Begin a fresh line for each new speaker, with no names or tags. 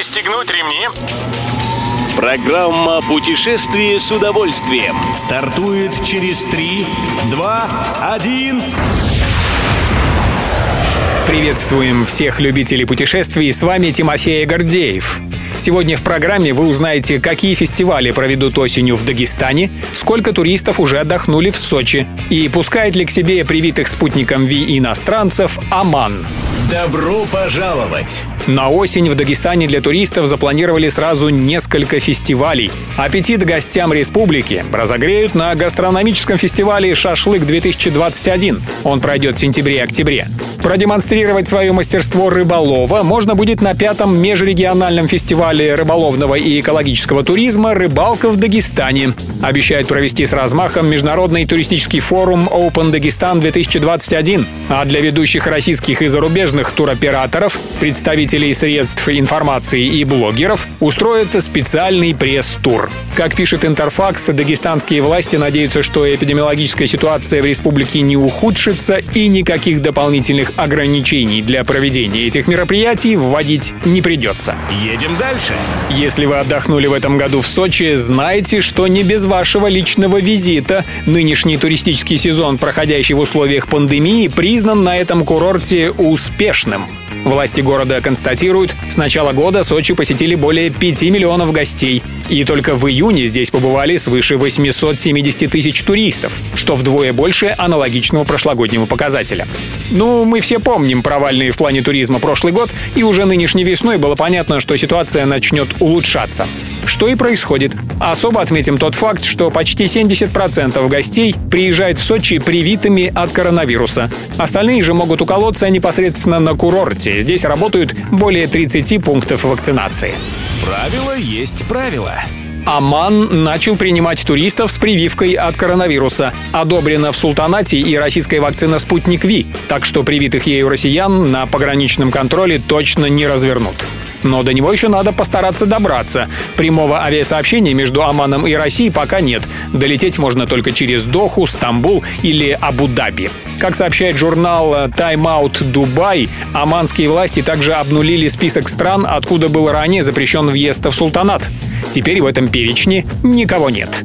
Пристегнуть ремни.
Программа «Путешествие с удовольствием»
стартует через 3, 2, 1...
Приветствуем всех любителей путешествий, с вами Тимофей Гордеев. Сегодня в программе вы узнаете, какие фестивали проведут осенью в Дагестане, сколько туристов уже отдохнули в Сочи и пускает ли к себе привитых спутником ВИ иностранцев Оман.
Добро пожаловать!
На осень в Дагестане для туристов запланировали сразу несколько фестивалей. Аппетит гостям республики разогреют на гастрономическом фестивале «Шашлык-2021». Он пройдет в сентябре-октябре. Продемонстрировать свое мастерство рыболова можно будет на пятом межрегиональном фестивале рыболовного и экологического туризма «Рыбалка в Дагестане». Обещают провести с размахом международный туристический форум Open Dagestan 2021. А для ведущих российских и зарубежных туроператоров, представителей средств информации и блогеров устроят специальный пресс-тур. Как пишет Интерфакс, дагестанские власти надеются, что эпидемиологическая ситуация в республике не ухудшится и никаких дополнительных ограничений для проведения этих мероприятий вводить не придется.
Едем дальше.
Если вы отдохнули в этом году в Сочи, знайте, что не без вашего личного визита нынешний туристический сезон, проходящий в условиях пандемии, признан на этом курорте успешным. Власти города констатируют, с начала года Сочи посетили более 5 миллионов гостей. И только в июне здесь побывали свыше 870 тысяч туристов, что вдвое больше аналогичного прошлогоднего показателя. Ну, мы все помним провальные в плане туризма прошлый год, и уже нынешней весной было понятно, что ситуация начнет улучшаться. Что и происходит. Особо отметим тот факт, что почти 70% гостей приезжают в Сочи привитыми от коронавируса. Остальные же могут уколоться непосредственно на курорте. Здесь работают более 30 пунктов вакцинации.
Правило есть правило.
Оман начал принимать туристов с прививкой от коронавируса. Одобрена в Султанате и российская вакцина «Спутник Ви», так что привитых ею россиян на пограничном контроле точно не развернут. Но до него еще надо постараться добраться. Прямого авиасообщения между Оманом и Россией пока нет. Долететь можно только через Доху, Стамбул или Абу-Даби. Как сообщает журнал Time Out Dubai, оманские власти также обнулили список стран, откуда был ранее запрещен въезд в султанат. Теперь в этом перечне никого нет.